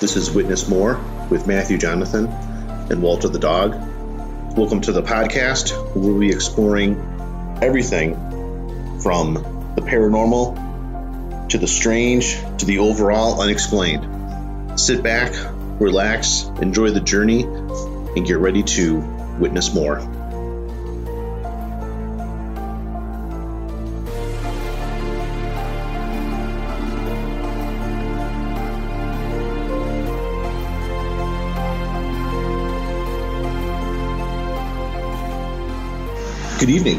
This is Witness More with Matthew Jonathan and Walter the dog. Welcome to the podcast we'll be exploring everything from the paranormal to the strange to the overall unexplained. Sit back, relax, enjoy the journey, and get ready to witness more. Good evening.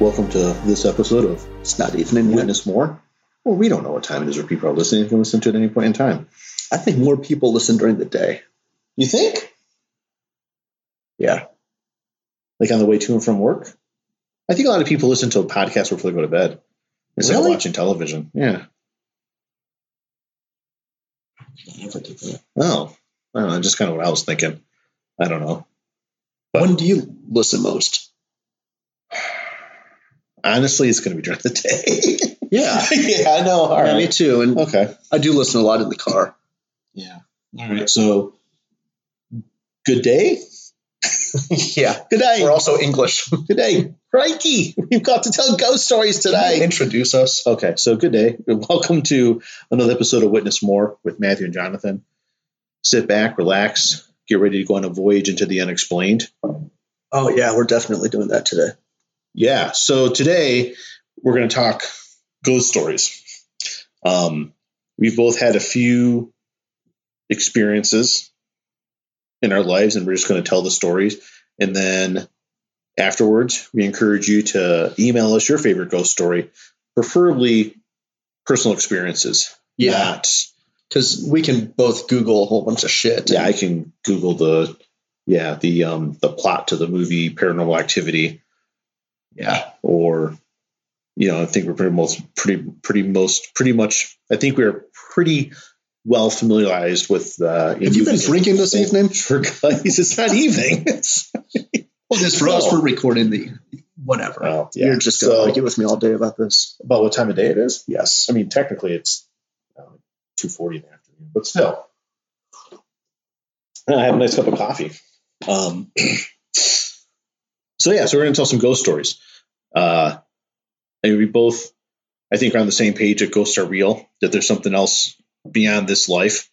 Welcome to this episode of It's Not Evening Witness More. Well, we don't know what time it is or people are listening. You can listen to it at any point in time. I think more people listen during the day. You think? Yeah. Like on the way to and from work? I think a lot of people listen to a podcast before they go to bed instead Really? of watching television. Yeah. Oh, I don't know. Just kind of what I was thinking. I don't know. But- When do you listen most? Honestly, it's going to be during the day. Yeah. yeah, I know. All Yeah, me too. And Okay. I do listen a lot in the car. Yeah. All right. So, good day. yeah. Good day. We're also English. Good day. Crikey. We've got to tell ghost stories today. Introduce us. Okay, so good day. Welcome to another episode of Witness More with Matthew and Jonathan. Sit back, relax, get ready to go on a voyage into the unexplained. Oh, yeah. We're definitely doing that today. Yeah, so today we're going to talk ghost stories. Um, we've both had a few experiences in our lives, and we're just going to tell the stories. And then afterwards, we encourage you to email us your favorite ghost story, preferably personal experiences. Yeah. Because we can both Google a whole bunch of shit. yeah, I can Google the yeah the um the plot to the movie Paranormal Activity. Yeah, or you know, I think we're pretty most pretty pretty most pretty much. I think we're pretty well familiarized with. Uh, Have you been drinking this evening? For guys, it's not evening. Well, this for us, Oh. we're recording the whatever. well, yeah. You're just going to So- argue with me all day about this. about what time of day it is. Yes. I mean, technically, it's uh, two forty in the afternoon, but still, I have a nice cup of coffee. Um, so yeah, so we're gonna tell some ghost stories. Uh, and we both, I think, are on the same page that ghosts are real. That there's something else beyond this life.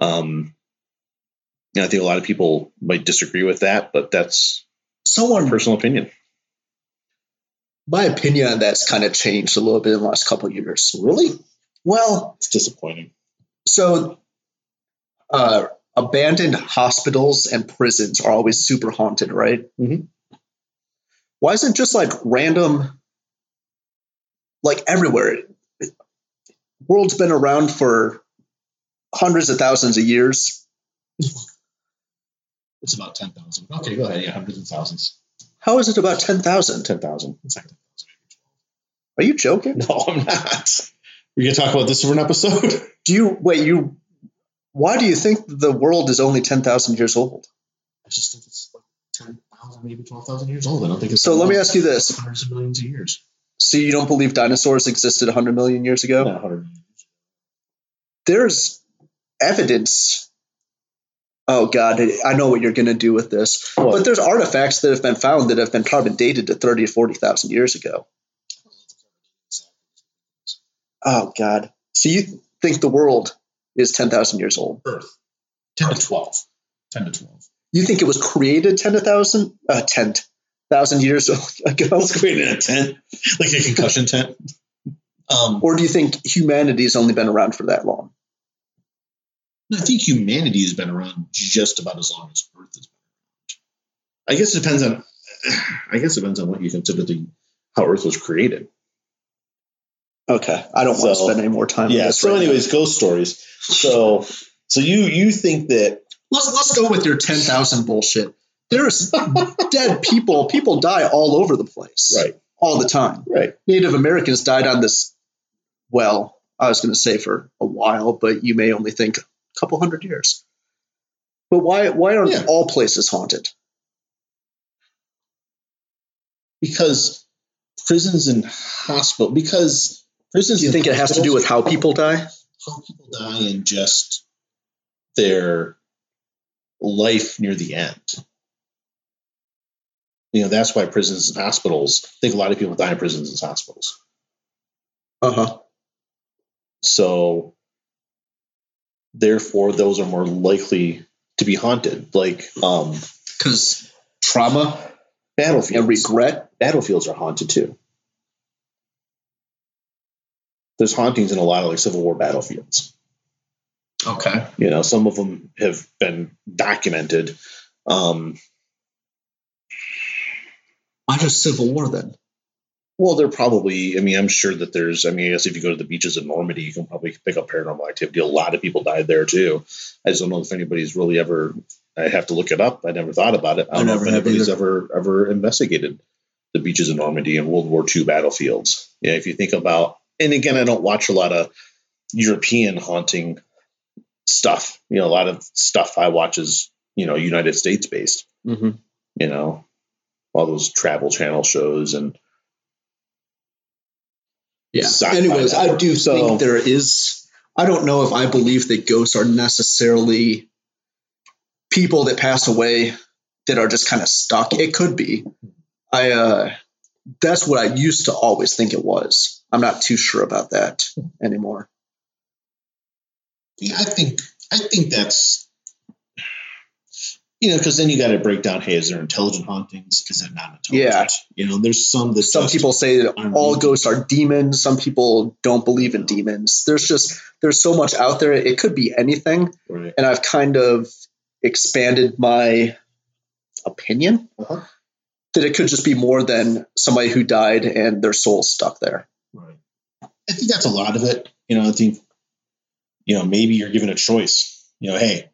Um, and I think a lot of people might disagree with that, but that's Someone, personal opinion. my opinion on that's kind of changed a little bit in the last couple of years. Really, Well, it's disappointing. so uh, abandoned hospitals and prisons are always super haunted, right? Mhm. Why isn't just like random, like everywhere? World's been around for hundreds of thousands of years. It's about ten thousand. Okay, go ahead. Yeah, hundreds of thousands. How is it about ten thousand? Ten thousand. It's Are you joking? No, I'm not. We're gonna talk about this for an episode. Do you wait? You why do you think the world is only ten thousand years old? I just think it's like ten thousand, maybe twelve thousand years old. I don't think it's So let me ask you this: hundreds of millions of years. So you don't believe dinosaurs existed hundred million years ago? Not hundred there's evidence. Oh God, I know what you're going to do with this. What? But there's artifacts that have been found that have been carbon dated to 30 or 40,000 years ago. Oh God. So you think the world is 10,000 years old? Earth. Ten to twelve. Ten to twelve. You think it was created 10,000 uh, 10,000 years ago? Was created create a tent, like a concussion tent. Um, Or do you think humanity has only been around for that long? I think humanity has been around just about as long as Earth has been around. I guess it depends on. I guess it depends on what you consider the how Earth was created. Okay, I don't want to spend any more time. on Yeah. this So, right now. anyways, ghost stories. So, so you you think that let's let's go with your ten thousand bullshit. There's dead people. People die all over the place, right, all the time. right? Native Americans died on this. Well, I was going to say for a while, but you may only think a couple hundred years. But why why aren't Yeah. all places haunted? Because prisons and hospital. Because prisons. Do you think it has to do with how people die? how people die and just their life near the end. You know, that's why prisons and hospitals. I think a lot of people die in prisons and hospitals. Uh huh. So, therefore, those are more likely to be haunted. Like um, Because trauma battlefields. and regret. battlefields are haunted too. There's hauntings in a lot of like Civil War battlefields. Okay. You know, some of them have been documented. Um, Why just Civil War then? well, they're probably. I mean, I'm sure that there's. I mean, I guess if you go to the beaches of Normandy, you can probably pick up paranormal activity. A lot of people died there too. I just don't know if anybody's really ever. I have to look it up. I never thought about it. I I don't know never if anybody's ever ever investigated the beaches of Normandy and World War II battlefields. Yeah, if you think about, and again, I don't watch a lot of European haunting stuff. You know, a lot of stuff I watch is you know United States based. Mm-hmm. You know, all those travel channel shows and Yeah. Anyways, I do So- think there is. I don't know if I believe that ghosts are necessarily people that pass away that are just kind of stuck. It could be. I. uh That's what I used to always think it was. I'm not too sure about that anymore. Yeah, I think I think that's you know because then you got to break down. Hey, is there intelligent hauntings? Is it not intelligent? Yeah. You know, there's some that Some people say that all ghosts are demons. Some people don't believe in demons. There's just there's so much out there. It could be anything. Right. and I've kind of expanded my opinion Uh-huh. that it could just be more than somebody who died and their soul stuck there. Right. I think that's a lot of it. You know, I think you know maybe you're given a choice. You know, hey,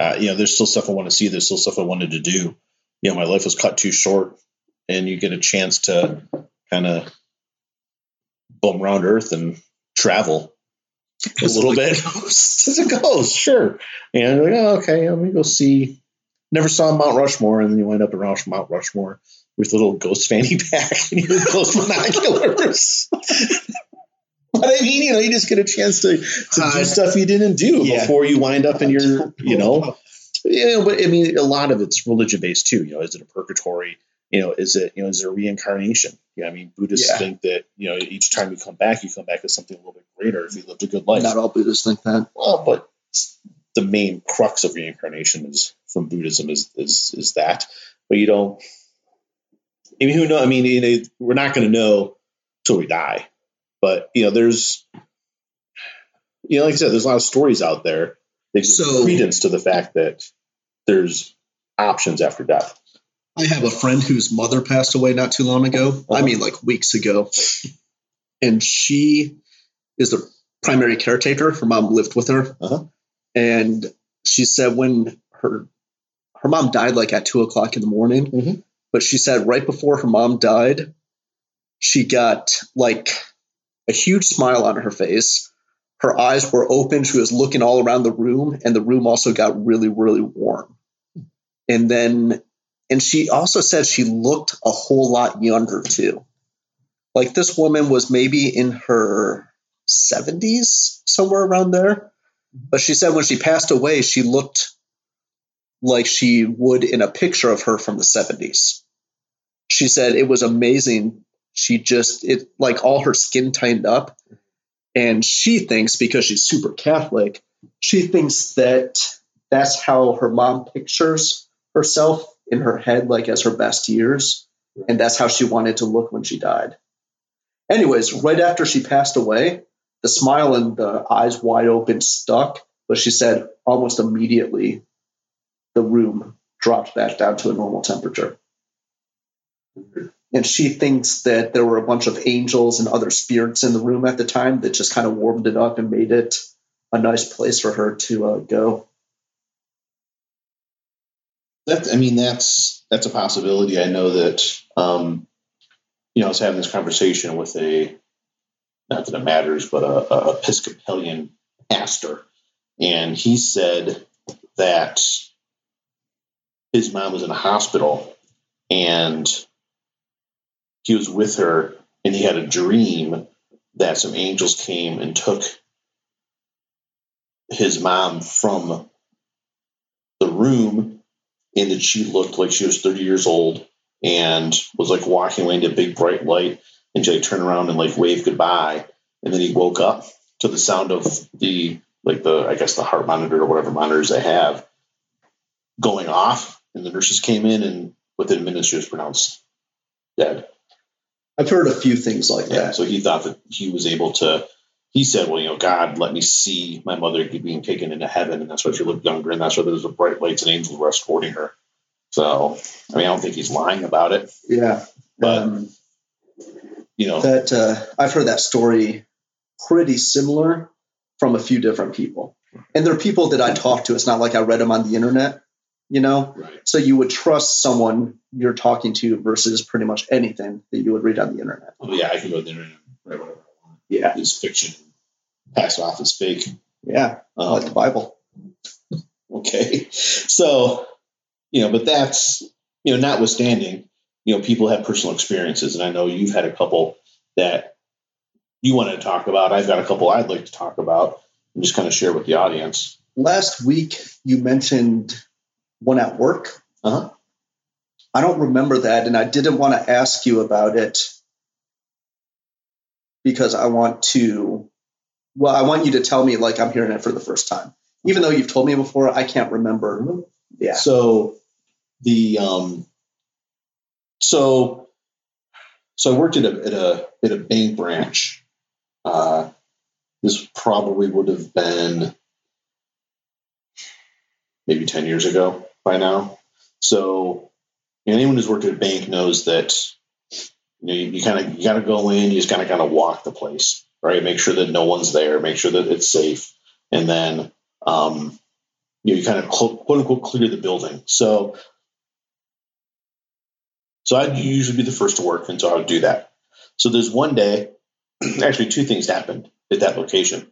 uh, you know, there's still stuff I want to see. There's still stuff I wanted to do. You know, my life was cut too short, and you get a chance to kind of bum around Earth and travel a little bit as it goes. Sure, and you're like, oh, okay, let me go see. Never saw Mount Rushmore, and then you wind up around Mount Rushmore with a little ghost fanny pack and your close binoculars. but I mean, you know, you just get a chance to, to do stuff you didn't do yeah. before you wind up in your, you know, yeah. But I mean, a lot of it's religion based too. You know, is it a purgatory? You know, is it you know, is there reincarnation? You know, I mean, Buddhists Yeah. think that you know, each time you come back, you come back as something a little bit greater if you lived a good life. Not all Buddhists think that. Well, but the main crux of reincarnation is from Buddhism is is is that. But you don't. I mean, who know? I mean, you know, we're not going to know till we die. But you know, there's, you know, like I said, there's a lot of stories out there that give So- credence to the fact that there's options after death. I have a friend whose mother passed away not too long ago. I Uh-huh. mean, like weeks ago. And she is the primary caretaker. Her mom lived with her. Uh-huh. And she said when her her mom died like at two o'clock in the morning, Mhm. but she said right before her mom died, she got like a huge smile on her face. Her eyes were open. She was looking all around the room, and the room also got really, really warm. And then, and she also said she looked a whole lot younger too. Like this woman was maybe in her 70s, somewhere around there. But she said when she passed away, she looked like she would in a picture of her from the 70s. She said it was amazing. She just, it like all her skin tightened up. And she thinks, because she's super Catholic, she thinks that that's how her mom pictures herself in her head, like as her best years. And that's how she wanted to look when she died. Anyways, right after she passed away, the smile and the eyes wide open stuck, but she said almost immediately the room dropped back down to a normal temperature. And she thinks that there were a bunch of angels and other spirits in the room at the time that just kind of warmed it up and made it a nice place for her to uh, go. That I mean, that's that's a possibility. I know that um, you know I was having this conversation with a not that it matters, but a, a Episcopalian pastor, and he said that his mom was in a hospital and he was with her and he had a dream that some angels came and took his mom from the room and that she looked like she was 30 years old and was like walking away into a big bright light. And she like turned around and like waved goodbye. And then he woke up to the sound of the like the I guess the heart monitor or whatever monitors they have going off. And the nurses came in and within minutes she was pronounced dead. I've heard a few things like Yeah, that. so he thought that he was able to. He said, "Well, you know, God, let me see my mother being taken into heaven, and that's why she looked younger, and that's why there was a bright lights and angels were escorting her." So, I mean, I don't think he's lying about it, Yeah. But- um, you know. that uh, I've heard that story pretty similar from a few different people. And they're people that I talk to. It's not like I read them on the internet, you know? right. So you would trust someone you're talking to versus pretty much anything that you would read on the internet. Well, yeah, I can go there and write whatever I want. Yeah. It's fiction. Pass it off as fake. Yeah. Um, like the Bible. Okay. So, you know, but that's, you know, notwithstanding, you know, people have personal experiences. And I know you've had a couple that you wanted to talk about. I've got a couple I'd like to talk about and just kind of share with the audience. Last week you mentioned one at work. Uh-huh. I don't remember that, and I didn't want to ask you about it because I want to. Well, I want you to tell me like I'm hearing it for the first time, even though you've told me before. I can't remember. Yeah. So the um so so I worked at a at a at a bank branch. Uh this probably would have been maybe 10 years ago by now. So anyone who's worked at a bank knows that you know you, you kind of you got to go in, you just kind of kind of walk the place, right? Make sure that no one's there, make sure that it's safe, and then um, you know you kind of quote unquote clear the building. So so I'd usually be the first to work, and so I would do that. So there's one day, actually two things happened at that location.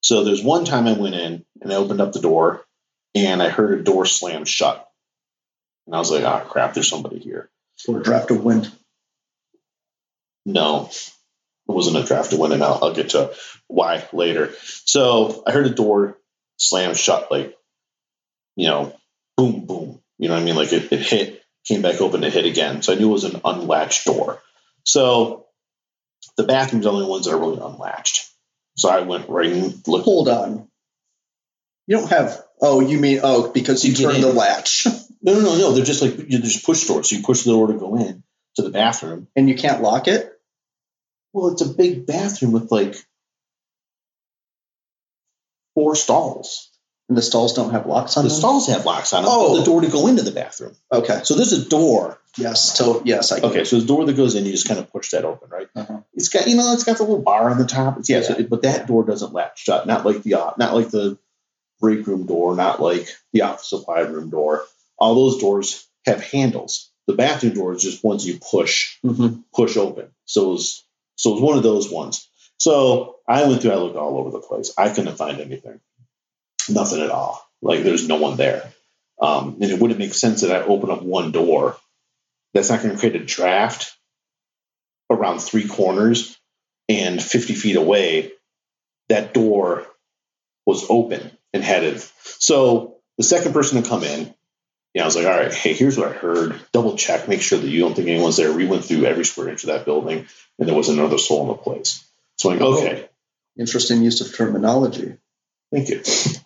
So there's one time I went in and I opened up the door and I heard a door slam shut. And I was like, oh crap, there's somebody here. Or a draft of wind. No, it wasn't a draft of wind, and I'll, I'll get to why later. So I heard a door slam shut, like, you know, boom, boom. You know what I mean? Like it, it hit, came back open, it hit again. So I knew it was an unlatched door. So the bathrooms are the only ones that are really unlatched. So I went right and looked. Hold on. You don't have. Oh, you mean oh because you, You turned the latch No, no, no, no. They're just like they're just push doors. So you push the door to go in to the bathroom. and you can't lock it. Well, it's a big bathroom with like four stalls. And the stalls don't have locks on The them. stalls have locks on them. Oh. The door to go into the bathroom. Okay. So there's a door. Yes. So yes, I. Okay, so the door that goes in, you just kind of push that open, right? Uh-huh. It's got you know, it's got the little bar on the top. It's, yeah, so it- but that door doesn't latch shut. Not like the uh, not like the break room door, not like the office supply room door. All those doors have handles. The bathroom door is just ones you push Mhm. push open. So it was so it was one of those ones. So I went through, I looked all over the place. I couldn't find anything. Nothing at all. Like there's no one there. Um, and it wouldn't make sense that I open up one door. That's not going to create a draft around three corners and 50 feet away. That door was open and headed. So the second person to come in, yeah, I was like, all right, hey, here's what I heard. Double check, make sure that you don't think anyone's there. We went through every square inch of that building, and there was another soul in the place. So I'm like, okay, Interesting use of terminology. thank you.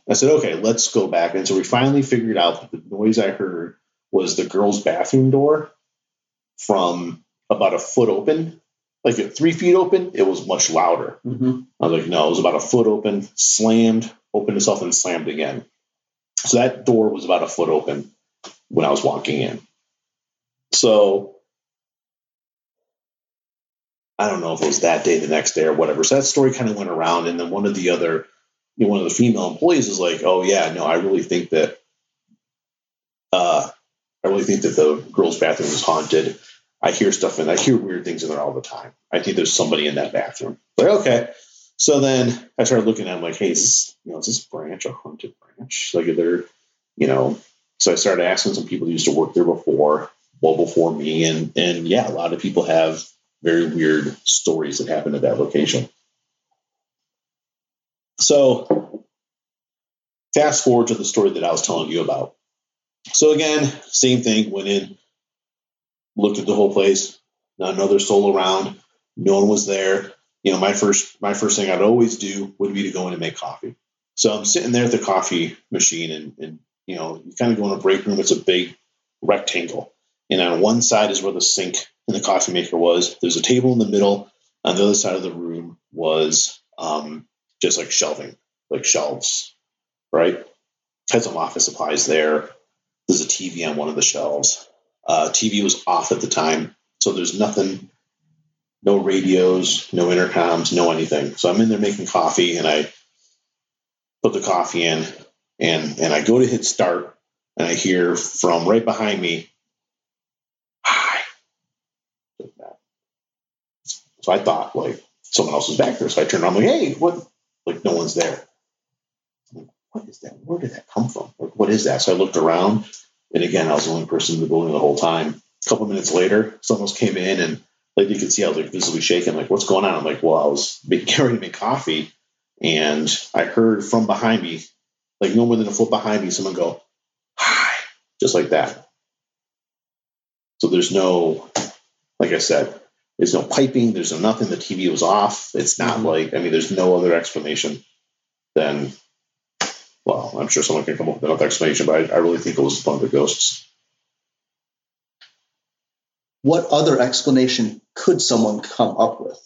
I said, okay, let's go back. And so we finally figured out that the noise I heard was the girls' bathroom door from about a foot open. Like at three feet open, it was much louder. Mm-hmm. I was like, no, it was about a foot open, slammed, opened itself, and slammed again. So that door was about a foot open when I was walking in. So I don't know if it was that day, the next day, or whatever. So that story kind of went around, and then one of the other, you know, one of the female employees is like, "Oh yeah, no, I really think that, uh, I really think that the girls' bathroom is haunted. I hear stuff and I hear weird things in there all the time. I think there's somebody in that bathroom." Like, okay. So then I started looking at, it, like, "Hey, is you know, is this branch a haunted branch? Like, are there, you know?" So I started asking some people who used to work there before, well before me, and and yeah, a lot of people have very weird stories that happened at that location. So, fast forward to the story that I was telling you about. So, again, same thing. Went in, looked at the whole place, not another soul around, no one was there. You know, my first my first thing I'd always do would be to go in and make coffee. So I'm sitting there at the coffee machine, and, and you know, you kind of go in a break room. It's a big rectangle, and on one side is where the sink and the coffee maker was. There's a table in the middle. On the other side of the room was um, just like shelving, like shelves, right? Had some office supplies there. There's a TV on one of the shelves. Uh, TV was off at the time, so there's nothing, no radios, no intercoms, no anything. So I'm in there making coffee, and I put the coffee in, and and I go to hit start, and I hear from right behind me, "Hi." So I thought like someone else was back there. So I turned around, like, "Hey, what?" Like no one's there. Like, what is that? Where did that come from? Like, what is that? So I looked around, and again, I was the only person in the building the whole time. A couple minutes later, someone else came in, and like you could see, I was like visibly shaking. Like, what's going on? I'm like, well, I was to make coffee, and I heard from behind me, like no more than a foot behind me, someone go, "Hi," just like that. So there's no, like I said, there's no piping. There's no nothing. The TV was off. It's not Mhm. like I mean, there's no other explanation than, well, I'm sure someone can come up with another explanation, but I, I really think it was one of the ghosts. What other explanation could someone come up with?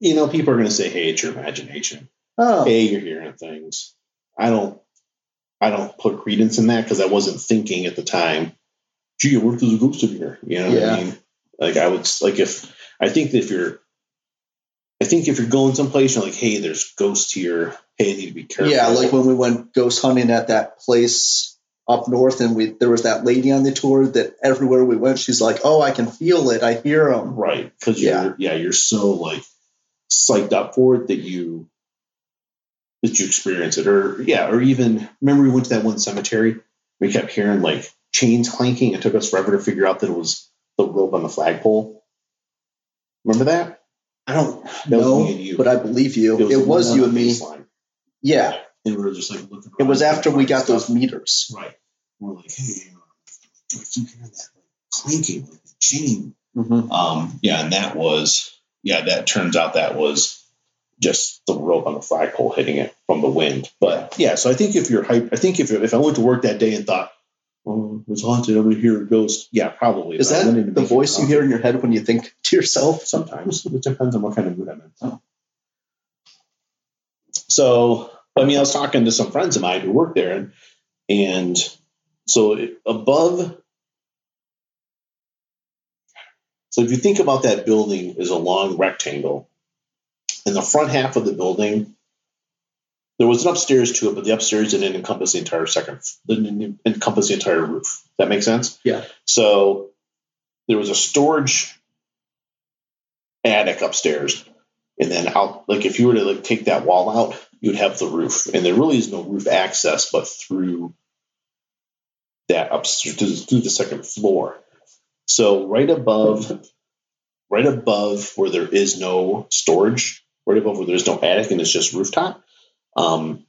You know, people are going to say, "Hey, it's your imagination. Oh, Hey, you're hearing things." I don't, I don't put credence in that because I wasn't thinking at the time. Gee, what if there's a ghost in here? You know what I mean? Like I would like if I think that if you're I think if you're going someplace, you're like, hey, there's ghosts here. Hey, I need to be careful. yeah, like when we went ghost hunting at that place up north, and we there was that lady on the tour that everywhere we went, she's like, "Oh, I can feel it. I hear them." right because Yeah. you're yeah you're so like psyched up for it that you that you experience it or yeah or even remember we went to that one cemetery we kept hearing like chains clanking it took us forever to figure out that it was the rope on the flagpole remember that I don't That was know, me and you. but I believe you. It the was, you and me. baseline. Yeah, and we were just like looking it was after we got find those meters. right like hey I keep hearing that like, clanking like chain Mm-hmm. Um, yeah, and that was yeah, that turns out that was just the rope on the flagpole hitting it from the wind. But yeah, so I think if you're hype, I think if if I went to work that day and thought, oh, it's haunted, I'm gonna hear a ghost. Yeah, probably. Is that went in to the voice you hear in your head when you think to yourself? Sometimes it depends on what kind of mood I'm in. Oh. So I mean, I was talking to some friends of mine who work there, and and so above. So if you think about that building as a long rectangle, in the front half of the building, there was an upstairs to it, but the upstairs didn't encompass the entire second, didn't encompass the entire roof. That makes sense. Yeah. So there was a storage attic upstairs, and then out. Like if you were to like take that wall out, you would have the roof, and there really is no roof access but through that upstairs through the second floor. So right above, right above where there is no storage, right above where there's no attic and it's just rooftop. Um,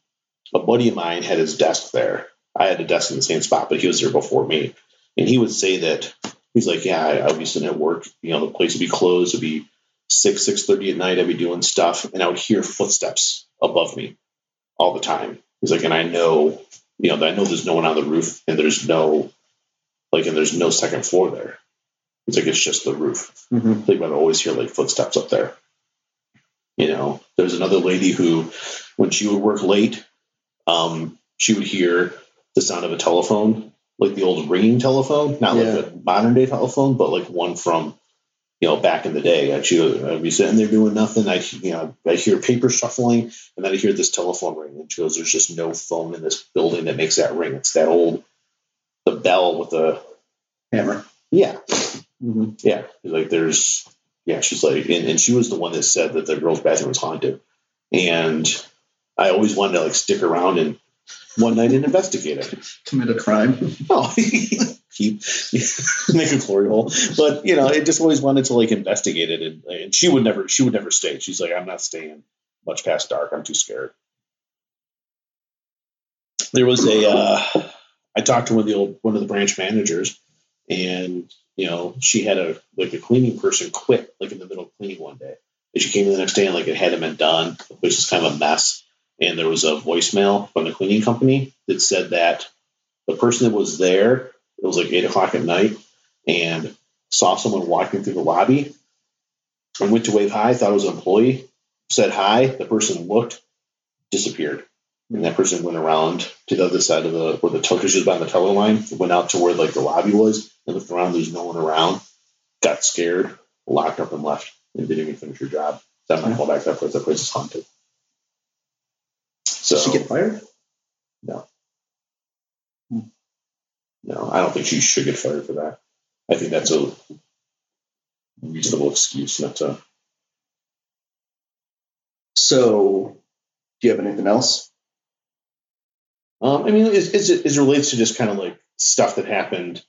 a buddy of mine had his desk there. I had a desk in the same spot, but he was there before me, and he would say that he's like, "Yeah, I, I'd be sitting at work. You know, the place would be closed. It'd be six six thirty at night. I'd be doing stuff, and I would hear footsteps above me all the time. He's like, and I know, you know, that I know there's no one on the roof, and there's no, like, and there's no second floor there. It's like it's just the roof. Mm-hmm. Like, I always hear like footsteps up there. You know, there's another lady who, when she would work late, um, she would hear the sound of a telephone like the old ringing telephone, not Yeah. like a modern day telephone, but like one from you know back in the day. I'd, I'd be sitting there doing nothing. I you know I hear paper shuffling, and then I hear this telephone ring, and she goes, "There's just no phone in this building that makes that ring. It's that old the bell with the Hammer. yeah Mm-hmm. yeah like there's yeah she's like and, and she was the one that said that the girl's bathroom was haunted and i always wanted to like stick around and one night and investigate it Commit a crime. oh keep make a glory hole. But you know it just always wanted to like investigate it and, and she would never she would never stay. She's like i'm not staying. Much past dark i'm too scared. There was a uh i talked to one of the old one of the branch managers and you know she had a like a cleaning person quit like in the middle of cleaning one day. And she came in the next day and like it hadn't been done which is kind of a mess and there was a voicemail from the cleaning company that said that the person that was there it was like eight o'clock at night and saw someone walking through the lobby and went to wave hi thought it was an employee said hi the person looked disappeared. And that person went around to the other side of the where the she was by the teller line went out to where like the lobby was and looked around there's no one around got scared locked up and left and didn't even finish her job. That might call back that place that place is haunted so Did she get fired? no No, i don't think she should get fired for that i think that's a reasonable excuse not to So, do you have anything else? Um, I mean, as, as, it, it relates to just kind of like stuff that happened,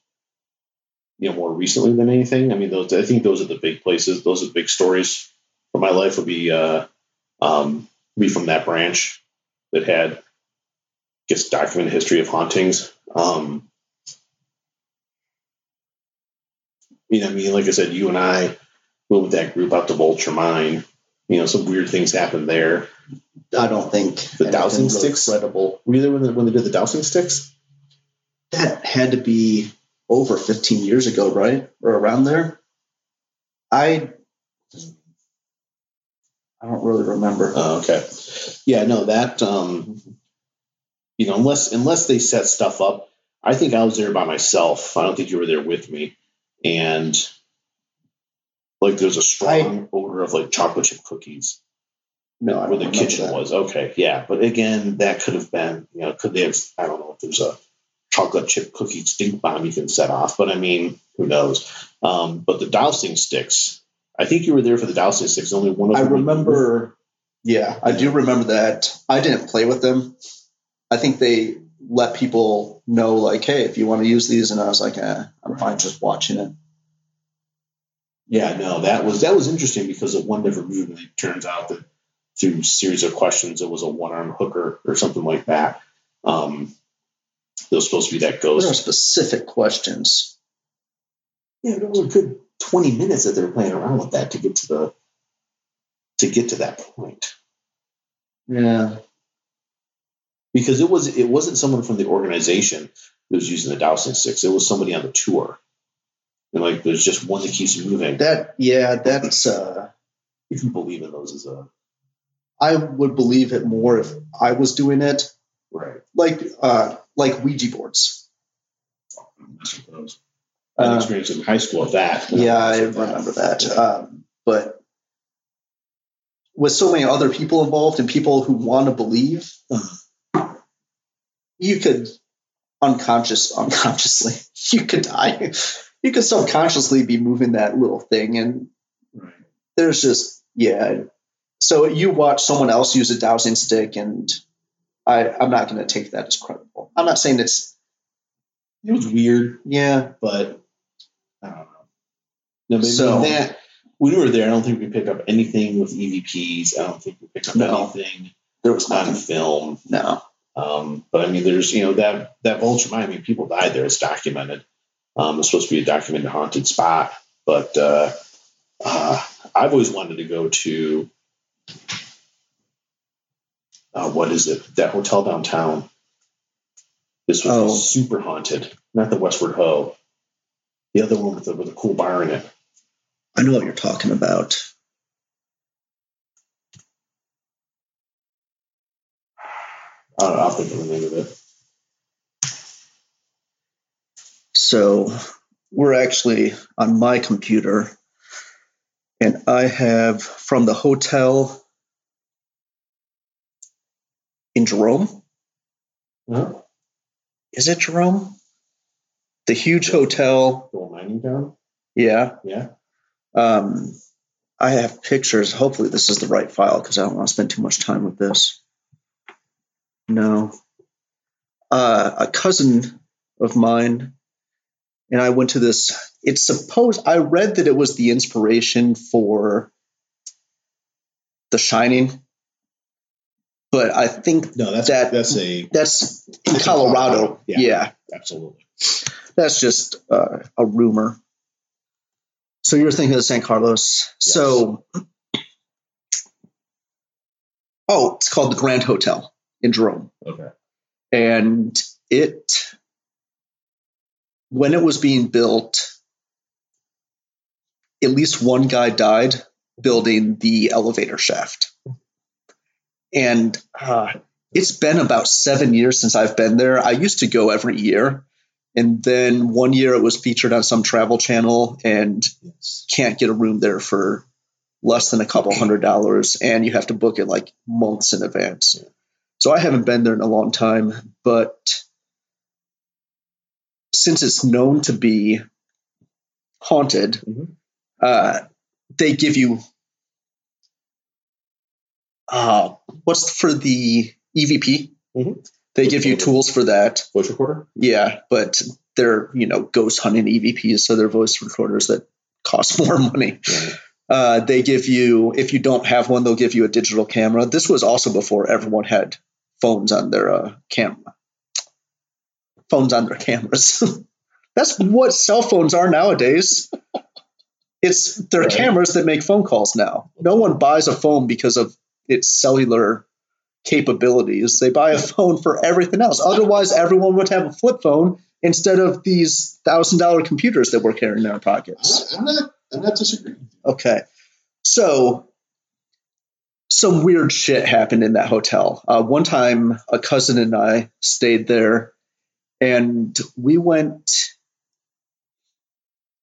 you know, more recently than anything. I mean, those I think those are the big places. Those are the big stories for my life. Would be uh, um, be from that branch that had, I guess, documented history of hauntings. Um, you know, I mean, like I said, you and I went with that group out to Vulture Mine. You know, some weird things happened there. I don't think The dowsing sticks? credible. Were you there when, the, when they did the dowsing sticks? That had to be over 15 years ago, right, or around there. I I don't really remember. Oh, okay. Yeah, no, that um you know, unless unless they set stuff up, I think I was there by myself. I don't think you were there with me. And like there's a strong odor of like chocolate chip cookies no, I where the kitchen that. was. Okay, yeah. But again, that could have been, you know, could they have I don't know if there's a chocolate chip cookie stink bomb you can set off, but I mean, who knows? Um, but the dowsing sticks, I think you were there for the dowsing sticks. Only one of I move. remember. Yeah, I do remember that. I didn't play with them. I think they let people know, like, hey, if you want to use these, and I was like, eh, I'm fine just watching it. Yeah, no, that was that was interesting because the one never moved, and it turns out that through a series of questions, it was a one arm hooker or something like that. Um, it was supposed to be that ghost. There are specific questions. Yeah, there was a good twenty minutes that they were playing around with that to get to the to get to that point Yeah, because it was it wasn't someone from the organization that was using the dowsing sticks. It was somebody on the tour, and like there's just one that keeps moving. that yeah, that's. uh If you believe in those as a I would believe it more if I was doing it, right, like uh like Ouija boards. I had Uh, experience in high school of that. Yeah, I remember that. Um, but with so many other people involved and people who want to believe, you could unconscious unconsciously you could die. You could subconsciously be moving that little thing, and there's just yeah. So you watch someone else use a dowsing stick, and I I'm not going to take that as credible. I'm not saying it's It was weird, yeah. but I don't know. No, but So- that when we were there, I don't think we picked up anything with EVPs. I don't think we picked up No. anything There was on nothing. film. No. Um, but I mean, there's you know that that vulture mine. I mean, people died there. It's documented. Um, it's supposed to be a documented haunted spot, but uh, uh, I've always wanted to go to uh, what is it? That hotel downtown. This was Oh. super haunted. Not the Westward Ho. The other one with the, with a cool bar in it. I know what you're talking about. I don't know, I'll think of the name of it. So we're actually on my computer, and I have from the hotel in Jerome. Huh? Is it Jerome? The huge hotel. Little mining town. Yeah. Yeah. Um, I have pictures. Hopefully, this is the right file because I don't want to spend too much time with this. No. Uh, a cousin of mine and I went to this. It's supposed, I read that it was the inspiration for The Shining, but I think No, that's That- that's a that's in Colorado. Colorado, yeah. yeah. absolutely. That's just uh, a rumor. So you're thinking of San Carlos. So, oh, it's called the Grand Hotel in Jerome. Okay. And it, when it was being built, at least one guy died building the elevator shaft. And uh, it's been about seven years since I've been there. I used to go every year. And then one year it was featured on some travel channel and Yes. can't get a room there for less than a couple hundred dollars. And you have to book it like months in advance. So I haven't been there in a long time. But since it's known to be haunted, Mhm. uh, they give you uh, what's for the EVP? Mhm. They give you tools for that. Voice recorder. Yeah, but they're you know ghost hunting EVPs, so they're voice recorders that cost more money. Right. Uh, they give you if you don't have one, they'll give you a digital camera. This was also before everyone had phones on their uh, camera, phones on their cameras. That's what cell phones are nowadays. It's they're Right. cameras that make phone calls now. No one buys a phone because of its cellular capabilities. They buy a phone for everything else. Otherwise, everyone would have a flip phone instead of these thousand dollar computers that we're carrying in our pockets. I'm not. I'm not disagreeing. Okay. So some weird shit happened in that hotel. Uh, one time, a cousin and I stayed there, and we went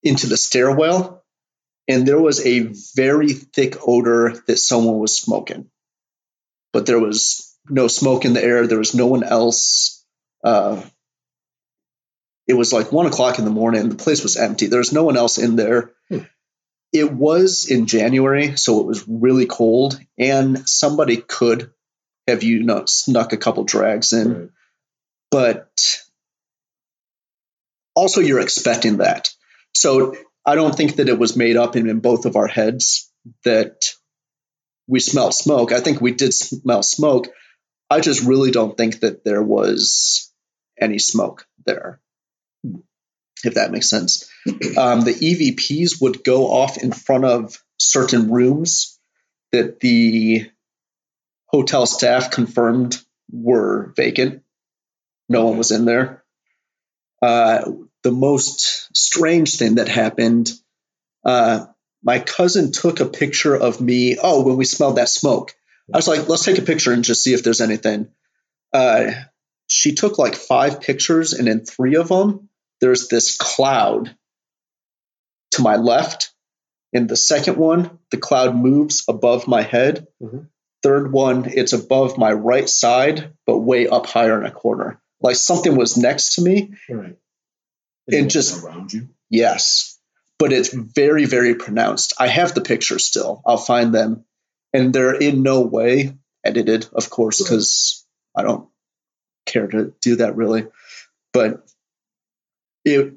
into the stairwell, and there was a very thick odor that someone was smoking. But there was no smoke in the air. There was no one else. Uh, it was like one o'clock in the morning. The place was empty. There was no one else in there it was in January, so it was really cold, and somebody could have you know snuck a couple drags in, Right. but also you're expecting that. So I don't think that it was made up in, in both of our heads that we smelled smoke. I think we did smell smoke. I just really don't think that there was any smoke there, if that makes sense um, the EVPs would go off in front of certain rooms that the hotel staff confirmed were vacant. No one was in there. Uh, the most strange thing that happened uh, my cousin took a picture of me. Oh, when we smelled that smoke, I was like, let's take a picture and just see if there's anything. Uh, she took like five pictures, and in three of them, there's this cloud to my left. In the second one, the cloud moves above my head. Mhm. Third one, it's above my right side, but way up higher in a corner. Like something was next to me. Right. It just- around you. Yes. But it's very, very pronounced. I have the pictures still. I'll find them. And they're in no way edited, of course, Right. because I don't care to do that really. But it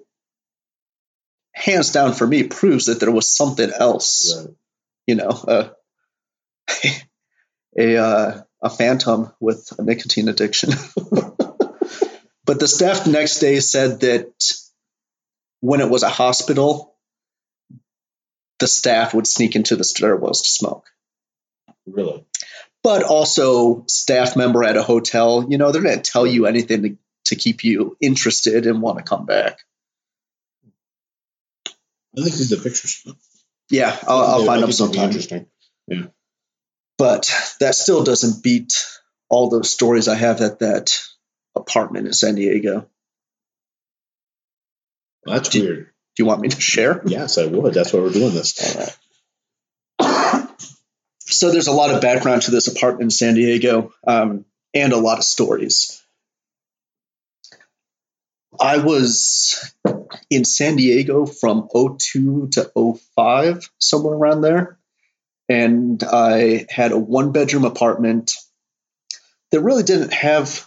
hands down for me proves that there was something else Right. you know, uh, a uh, a phantom with a nicotine addiction. but the staff the next day said that when it was a hospital, the staff would sneak into the stairwells to smoke. Really. But also, staff member at a hotel, you know, they're going to tell you anything to, to keep you interested and want to come back. I think these are pictures. Yeah, I'll, I'll find them sometime. Interesting. Yeah. But that still doesn't beat all those stories I have at that apartment in San Diego. That's Do- weird. Do you want me to share? Yes, I would. That's why we're doing this. Right. so there's a lot of background to this apartment in San Diego, um, and a lot of stories. I was in San Diego from 02 to 05, somewhere around there. And I had a one bedroom apartment that really didn't have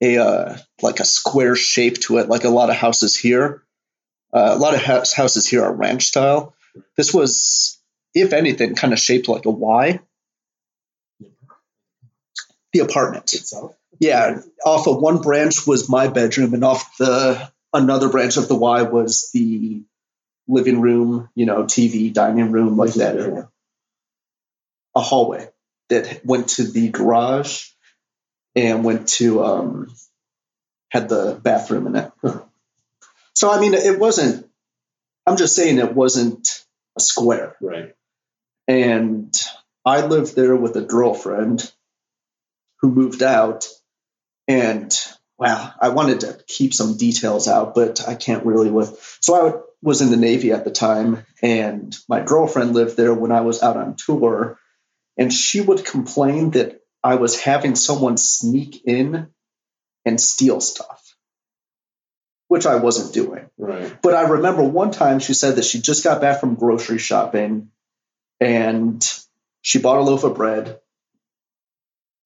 a uh, like a square shape to it, like a lot of houses here. Uh, a lot of house, houses here are ranch style. This was, if anything, kind of shaped like a Y. The apartment. Itself? Yeah, off of one branch was my bedroom, and off the another branch of the Y was the living room, you know, TV, dining room, like that area. A hallway that went to the garage and went to um, had the bathroom in it. So I mean, it wasn't. I'm just saying it wasn't a square. Right. And I lived there with a girlfriend who moved out. And wow, I wanted to keep some details out, but I can't really with. So I was in the Navy at the time, and my girlfriend lived there when I was out on tour. And she would complain that I was having someone sneak in and steal stuff, which I wasn't doing. Right. But I remember one time she said that she just got back from grocery shopping and she bought a loaf of bread.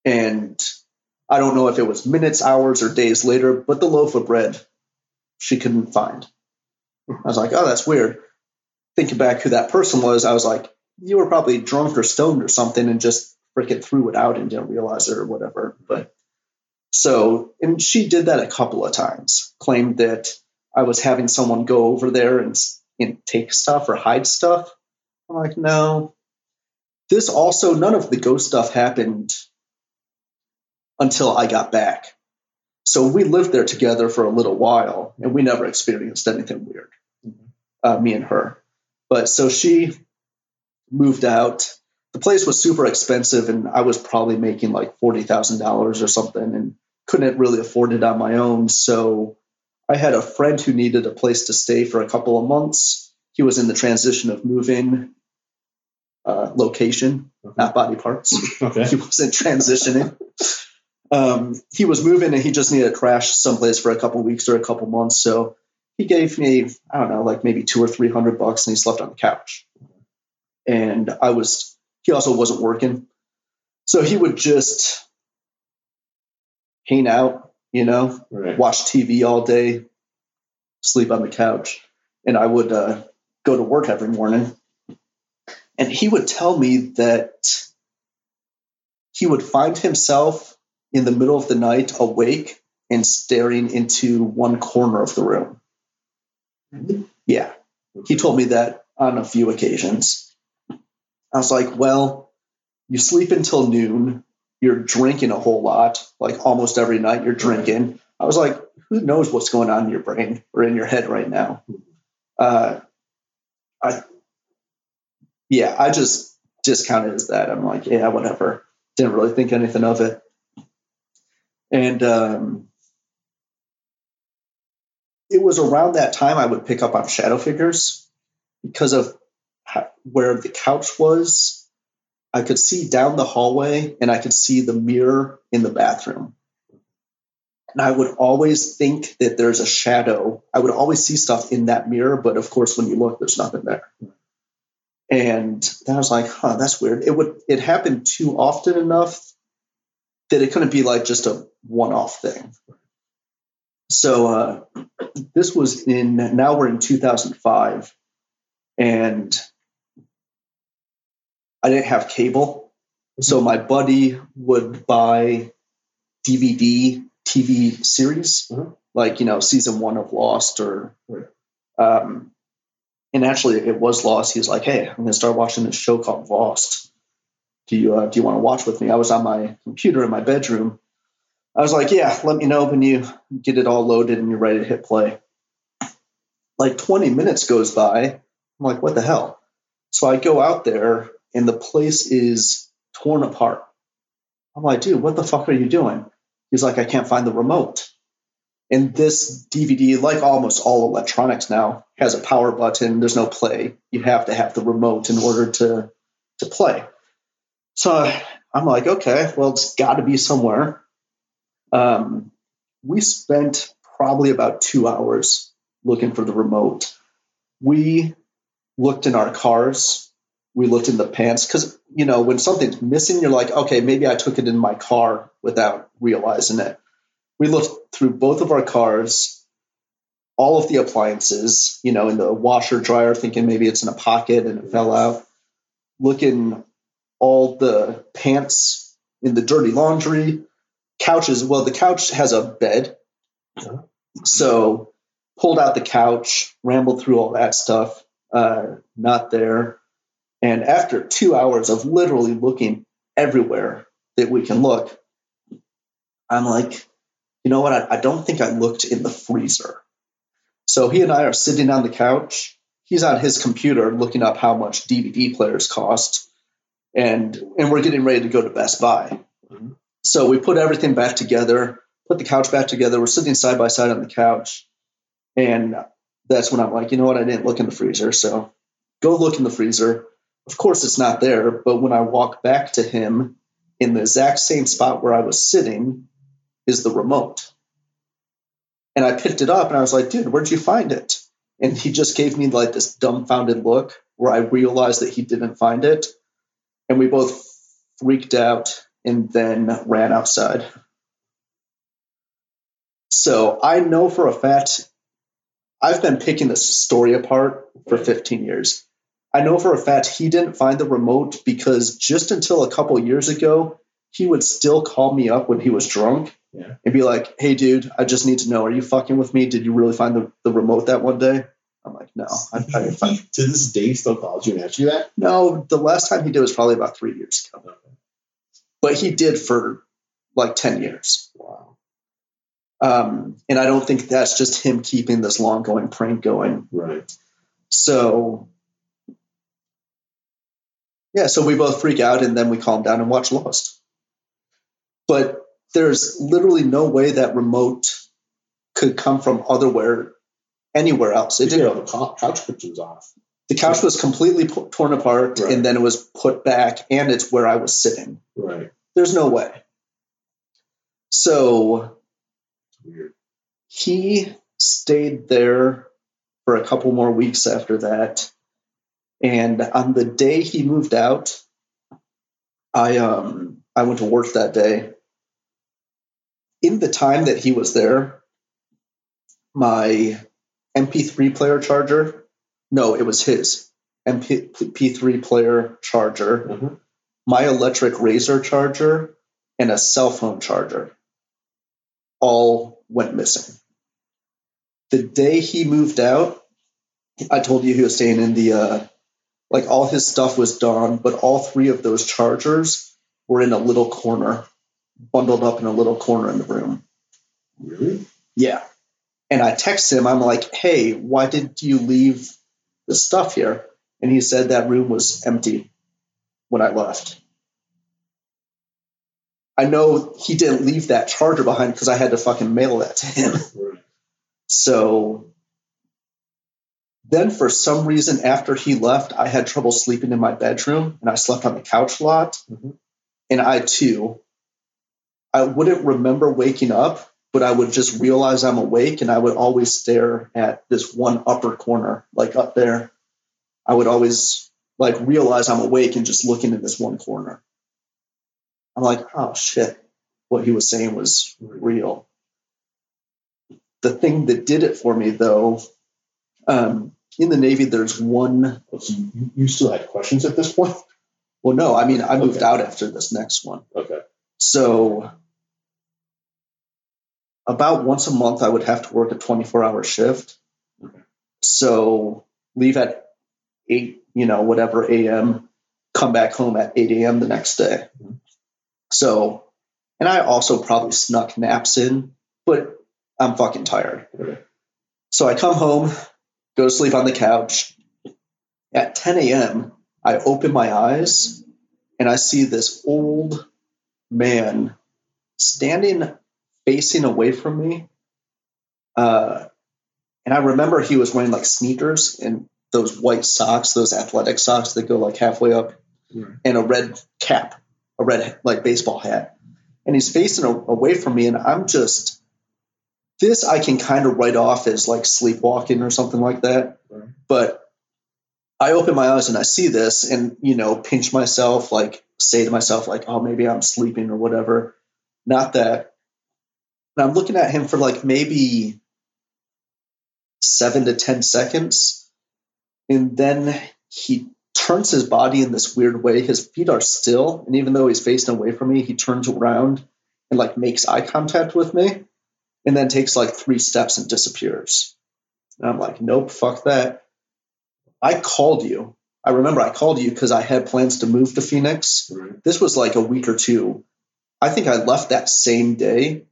And I don't know if it was minutes, hours, or days later, but the loaf of bread she couldn't find. I was like, oh, that's weird. Thinking back who that person was, I was like, you were probably drunk or stoned or something and just freaking threw it out and didn't realize it or whatever. But so, and she did that a couple of times, claimed that I was having someone go over there and, and take stuff or hide stuff. I'm like, no. This also, none of the ghost stuff happened until I got back. So we lived there together for a little while and we never experienced anything weird, uh, me and her. But so she moved out. The place was super expensive and I was probably making like $40,000 or something and couldn't really afford it on my own. So I had a friend who needed a place to stay for a couple of months. He was in the transition of moving uh, location, not body parts. Okay. He wasn't transitioning. Um, he was moving and he just needed to crash someplace for a couple weeks or a couple months. So he gave me, I don't know, like maybe two or three hundred bucks and he slept on the couch. And I was, he also wasn't working. So he would just hang out, you know, Right. watch TV all day, sleep on the couch, and I would uh, go to work every morning. And he would tell me that he would find himself in the middle of the night awake and staring into one corner of the room. Yeah, he told me that on a few occasions. I was like, well, you sleep until noon, you're drinking a whole lot, like almost every night you're drinking. I was like, who knows what's going on in your brain or in your head right now? Uh, I, yeah, I just discounted as that. I'm like, yeah, whatever. Didn't really think anything of it. And um, it was around that time I would pick up on shadow figures because of where the couch was. I could see down the hallway and I could see the mirror in the bathroom. And I would always think that there's a shadow. I would always see stuff in that mirror, but of course, when you look, there's nothing there. And then I was like, huh, that's weird. It would it happened too often enough that it couldn't be like just a one-off thing. So uh, this was in now we're in 2005, and I didn't have cable, so my buddy would buy DVD TV series, Mhm. like you know season one of Lost or, um, and actually it was Lost. He was like, "Hey, I'm gonna start watching this show called Lost. Do you uh, do you want to watch with me?" I was on my computer in my bedroom. I was like, "Yeah, let me know when you get it all loaded and you're ready to hit play." Like 20 minutes goes by. I'm like, "What the hell?" So I go out there and the place is torn apart. I'm like, dude, what the fuck are you doing? He's like, I can't find the remote. And this DVD, like almost all electronics now, has a power button. There's no play. You have to have the remote in order to to play. So I'm like, okay, well, it's got to be somewhere. Um, we spent probably about two hours looking for the remote. We looked in our cars. We looked in the pants because you know when something's missing, you're like, okay, maybe I took it in my car without realizing it. We looked through both of our cars, all of the appliances, you know, in the washer dryer, thinking maybe it's in a pocket and it fell out. Looking all the pants in the dirty laundry, couches. Well, the couch has a bed, so pulled out the couch, rambled through all that stuff. Uh, not there. And after two hours of literally looking everywhere that we can look, I'm like, you know what? I, I don't think I looked in the freezer. So he and I are sitting on the couch. He's on his computer looking up how much DVD players cost, and and we're getting ready to go to Best Buy. Mhm. So we put everything back together, put the couch back together. We're sitting side by side on the couch, and that's when I'm like, you know what? I didn't look in the freezer, so go look in the freezer. Of course, it's not there. But when I walk back to him in the exact same spot where I was sitting is the remote. And I picked it up and I was like, dude, where'd you find it? And he just gave me like this dumbfounded look where I realized that he didn't find it. And we both freaked out and then ran outside. So I know for a fact, I've been picking this story apart for 15 years. I know for a fact he didn't find the remote because just until a couple years ago, he would still call me up when he was drunk Yeah. and be like, "Hey, dude, I just need to know, are you fucking with me? Did you really find the, the remote that one day?" I'm like, "No, I, I didn't find." To this day, still calls you and asks you that. No, the last time he did was probably about three years ago, but he did for like 10 years. Wow. Um, and I don't think that's just him keeping this long going prank going. Right. So, yeah, so we both freak out and then we calm down and watch Lost. But there's literally no way that remote could come from otherwhere, anywhere else. It didn't. know, the couch cushions off. The couch was completely torn apart Right. and then it was put back, and it's where I was sitting. Right. There's no way. So weird. he stayed there for a couple more weeks after that. And on the day he moved out, I um I went to work that day. In the time that he was there, my MP3 player charger, no, it was his MP3 player charger, Mhm. my electric razor charger, and a cell phone charger all went missing. The day he moved out, I told you he was staying in the uh, like all his stuff was done, but all three of those chargers were in a little corner, bundled up in a little corner in the room. Really? Yeah. And I text him, I'm like, hey, why did you leave the stuff here? And he said that room was empty when I left. I know he didn't leave that charger behind because I had to fucking mail that to him. Right. So then, for some reason, after he left, I had trouble sleeping in my bedroom and I slept on the couch a lot. Mhm. And I too, I wouldn't remember waking up, but I would just realize I'm awake and I would always stare at this one upper corner, like up there. I would always like realize I'm awake and just looking in this one corner. I'm like, oh shit, what he was saying was real the thing that did it for me though um, in the navy there's one you, still had questions at this point? well no i mean i moved Okay. out after this next one Okay. so about once a month i would have to work a 24 hour shift Okay. so leave at 8 you know whatever am come back home at 8 a.m the next day Mhm. so and i also probably snuck naps in but i'm fucking tired Okay. So I come home, go to sleep on the couch. At 10 a.m., I open my eyes and I see this old man standing facing away from me Uh, and I remember he was wearing like sneakers and those white socks, those athletic socks that go like halfway up, Right. and a red cap, a red like baseball hat. And he's facing a, away from me, and I'm just this I can kind of write off as like sleepwalking or something like that. Right. But I open my eyes and I see this, and you know, pinch myself, like say to myself, like, oh, maybe I'm sleeping or whatever. Not that. And I'm looking at him for like maybe seven to ten seconds, and then he turns his body in this weird way. His feet are still, and even though he's facing away from me, he turns around and like makes eye contact with me, and then takes like three steps and disappears. And I'm like, nope, fuck that. I called you. I remember I called you because I had plans to move to Phoenix. Right. This was like a week or two. I think I left that same day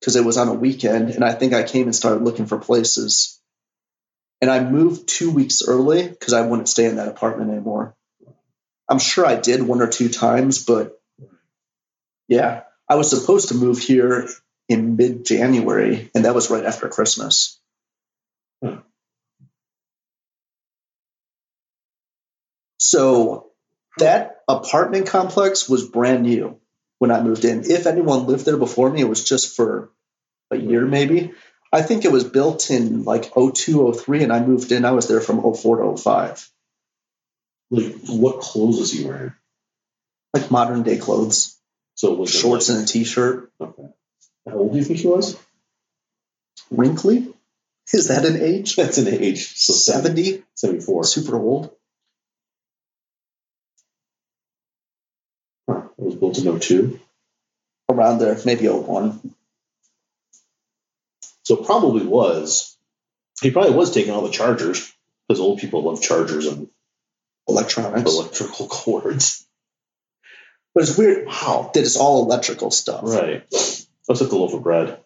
because it was on a weekend, and I think I came and started looking for places. And I moved two weeks early because I wouldn't stay in that apartment anymore. I'm sure I did one or two times, but yeah, I was supposed to move here in mid January, and that was right after Christmas. Hmm. So that apartment complex was brand new when I moved in. If anyone lived there before me, it was just for a year maybe. I think it was built in like 02, 03, and I moved in. I was there from 04 to 05. Like, what clothes was he wearing? Like modern day clothes, So was shorts like- and a t shirt. Okay. How old do you think he was? Wrinkly? Is that an age? That's an age. So 70? 74. Super old? Huh. It was built in 02. Around there, maybe 01. So probably was. He probably was taking all the chargers because old people love chargers and Electronics. electrical cords. But it's weird Wow. that it's all electrical stuff. Right. Like the loaf of bread.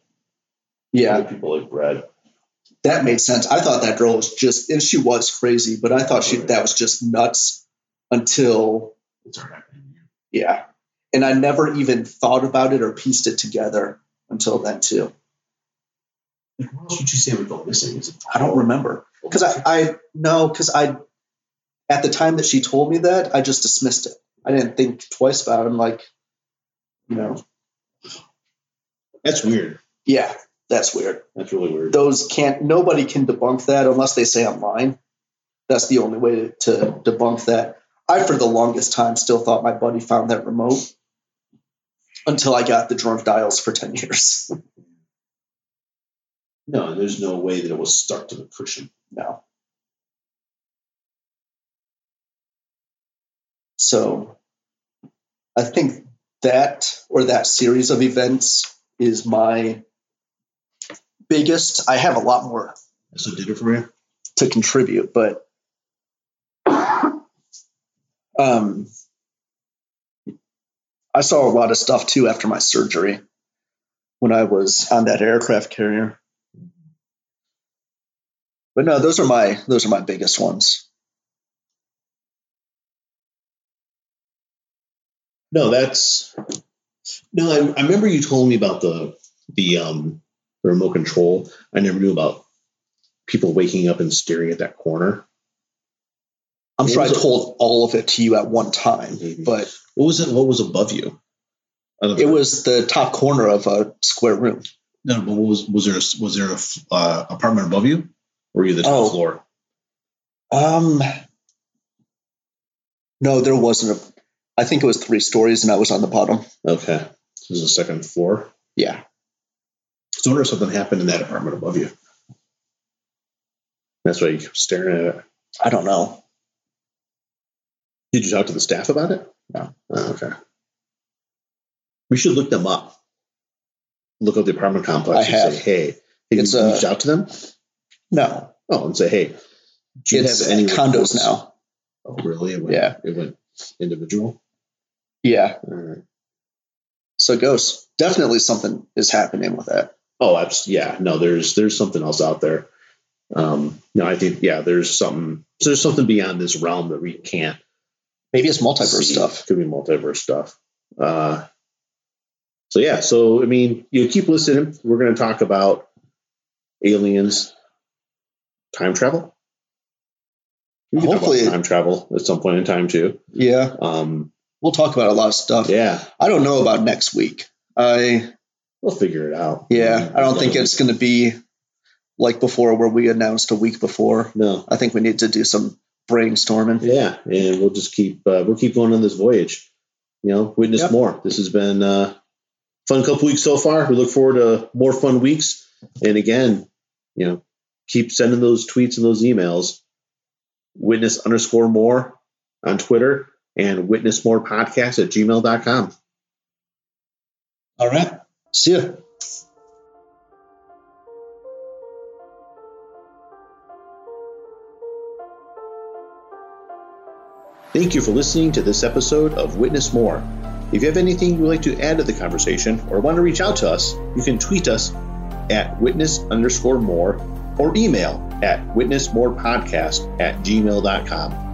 Yeah, people like bread. that made sense. I thought that girl was just, and she was crazy, but I thought she that was just nuts until, It's all right. yeah. And I never even thought about it or pieced it together until then, too. Like, what else would you say would go missing? Is it I don't remember. Because I, I, no, because I, at the time that she told me that, I just dismissed it. I didn't think twice about it. I'm like, you know, That's weird. yeah, that's weird. That's really weird. those can't nobody can debunk that unless they say I'm lying. That's the only way to, to debunk that. I for the longest time still thought my buddy found that remote until I got the drunk dials for 10 years. No, and there's no way that it was stuck to the cushion. no. So I think that or that series of events is my biggest. I have a lot more did it for you? to contribute, but um, I saw a lot of stuff too after my surgery when I was on that aircraft carrier. But no, those are my those are my biggest ones. No, that's no. I, I remember you told me about the the um the remote control. I never knew about people waking up and staring at that corner. I'm What sure I was it? told all of it to you at one time, Maybe. but What was it? What was above you? It than- was the top corner of a square room. no. But what was was there? A, was there a uh, apartment above you, or were you the top Oh. floor? Um, no, there wasn't a. I think it was three stories, and I was on the bottom. Okay, this is the second floor. Yeah, So I wonder if something happened in that apartment above you. That's why you kept staring at it. I don't know. Did you talk to the staff about it? No. Oh, okay. We should look them up. Look up the apartment complex I and have. say, hey, have It's, you uh, reached out to them? No, Oh, and say, hey, do you it's have any condos reports? now. Oh, really? It went, Yeah. It went individual. Yeah, right. so ghosts definitely something is happening with that. Oh, abs- yeah. No, there's there's something else out there. Um, no, I think yeah, there's something. There's something beyond this realm that we can't Maybe it's multiverse see. stuff. Could be multiverse stuff. Uh, so yeah, so I mean, you keep listening. We're going to talk about aliens, time travel. We can Hopefully- time travel at some point in time too. Yeah, Um, we'll talk about a lot of stuff. yeah, I don't know about next week. I we'll figure it out. yeah, I don't think it's going to be like before where we announced a week before. no. I think we need to do some brainstorming. Yeah, and we'll just keep uh, we'll keep going on this voyage. You know, witness Yep. more. This has been uh, fun couple weeks so far. We look forward to more fun weeks. And again, you know, keep sending those tweets and those emails. Witness underscore more on Twitter and witness more podcast at gmail.com. All right. See ya. Thank you for listening to this episode of Witness More. If you have anything you would like to add to the conversation or want to reach out to us, you can tweet us at witness underscore more or email at witnessmorepodcast at gmail.com.